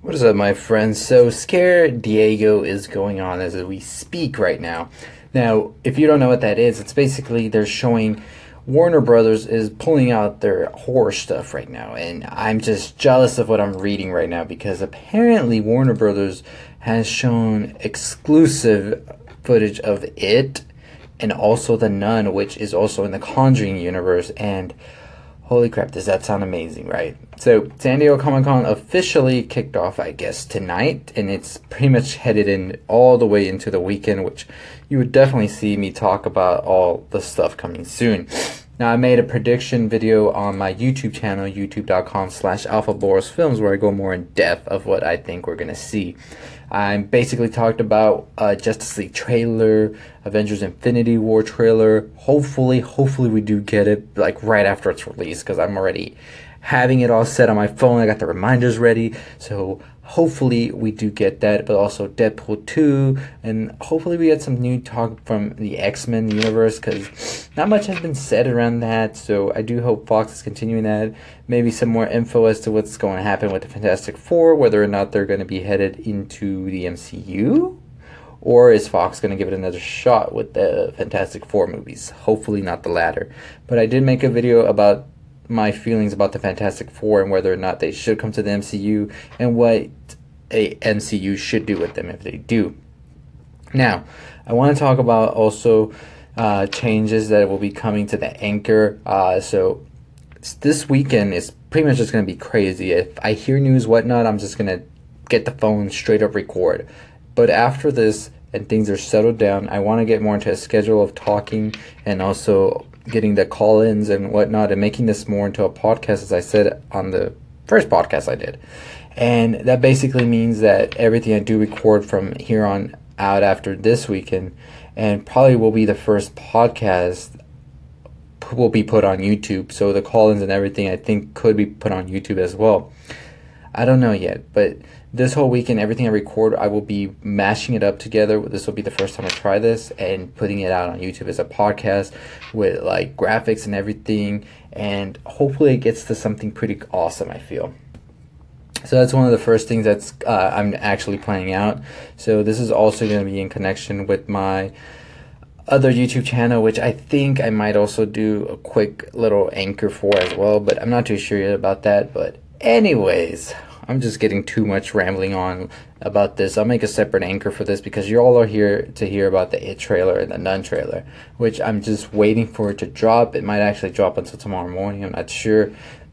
What is up, my friends? So, Scare Diego is going on as we speak right now. Now, if you don't know what that is, it's basically they're showing Warner Brothers is pulling out their horror stuff right now, and I'm just jealous of what I'm reading right now because apparently Warner Brothers has shown exclusive footage of it and also The Nun, which is also in the Conjuring universe, and Holy crap, does that sound amazing, right? So, San Diego Comic Con officially kicked off, I guess, tonight, and it's pretty much headed in all the way into the weekend, which you would definitely see me talk about all the stuff coming soon. Now, I made a prediction video on my YouTube channel, youtube.com slash alphaborosfilms, where I go more in depth of what I think we're going to see. I basically talked about uh, Justice League trailer, Avengers Infinity War trailer. Hopefully, hopefully we do get it like right after it's released because I'm already having it all set on my phone. I got the reminders ready. So hopefully we do get that, but also Deadpool 2, and hopefully we get some new talk from the X Men universe because not much has been said around that. So I do hope Fox is continuing that. Maybe some more info as to what's going to happen with the Fantastic Four, whether or not they're going to be headed into the MCU. Or is Fox going to give it another shot with the Fantastic Four movies? Hopefully, not the latter. But I did make a video about my feelings about the Fantastic Four and whether or not they should come to the MCU and what a MCU should do with them if they do. Now, I want to talk about also uh, changes that will be coming to the anchor. Uh, so this weekend is pretty much just going to be crazy. If I hear news, whatnot, I'm just going to get the phone straight up record. But after this and things are settled down, I want to get more into a schedule of talking and also getting the call ins and whatnot and making this more into a podcast, as I said on the first podcast I did. And that basically means that everything I do record from here on out after this weekend and probably will be the first podcast will be put on YouTube. So the call ins and everything I think could be put on YouTube as well. I don't know yet, but this whole weekend, everything I record, I will be mashing it up together. This will be the first time I try this and putting it out on YouTube as a podcast with like graphics and everything. And hopefully, it gets to something pretty awesome. I feel. So that's one of the first things that's uh, I'm actually planning out. So this is also going to be in connection with my other YouTube channel, which I think I might also do a quick little anchor for as well, but I'm not too sure yet about that. But anyways, I'm just getting too much rambling on about this. I'll make a separate anchor for this because you all are here to hear about the It trailer and the Nun trailer, which I'm just waiting for it to drop. It might actually drop until tomorrow morning. I'm not sure.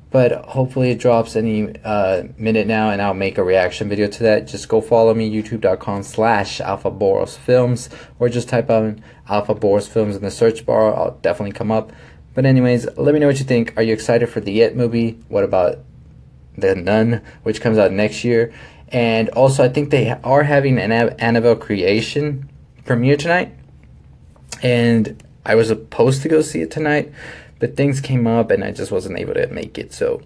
But hopefully it drops any uh, minute now, and I'll make a reaction video to that. Just go follow me, youtube.com slash Alpha Boros Films, or just type in Alpha Boros Films in the search bar. I'll definitely come up. But anyways, let me know what you think. Are you excited for the It movie? What about the Nun, which comes out next year. And also, I think they are having an Annabelle Creation premiere tonight. And I was supposed to go see it tonight, but things came up and I just wasn't able to make it. So,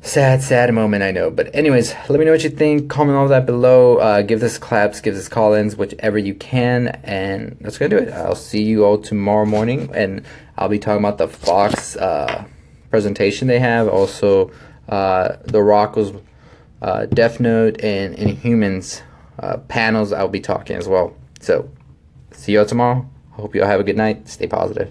sad, sad moment, I know. But, anyways, let me know what you think. Comment all that below. Uh, give this claps, give this call ins, whichever you can. And that's going to do it. I'll see you all tomorrow morning. And I'll be talking about the Fox uh, presentation they have. Also, uh, the Rock was uh, Death Note and Inhumans uh, panels. I'll be talking as well. So, see y'all tomorrow. Hope y'all have a good night. Stay positive.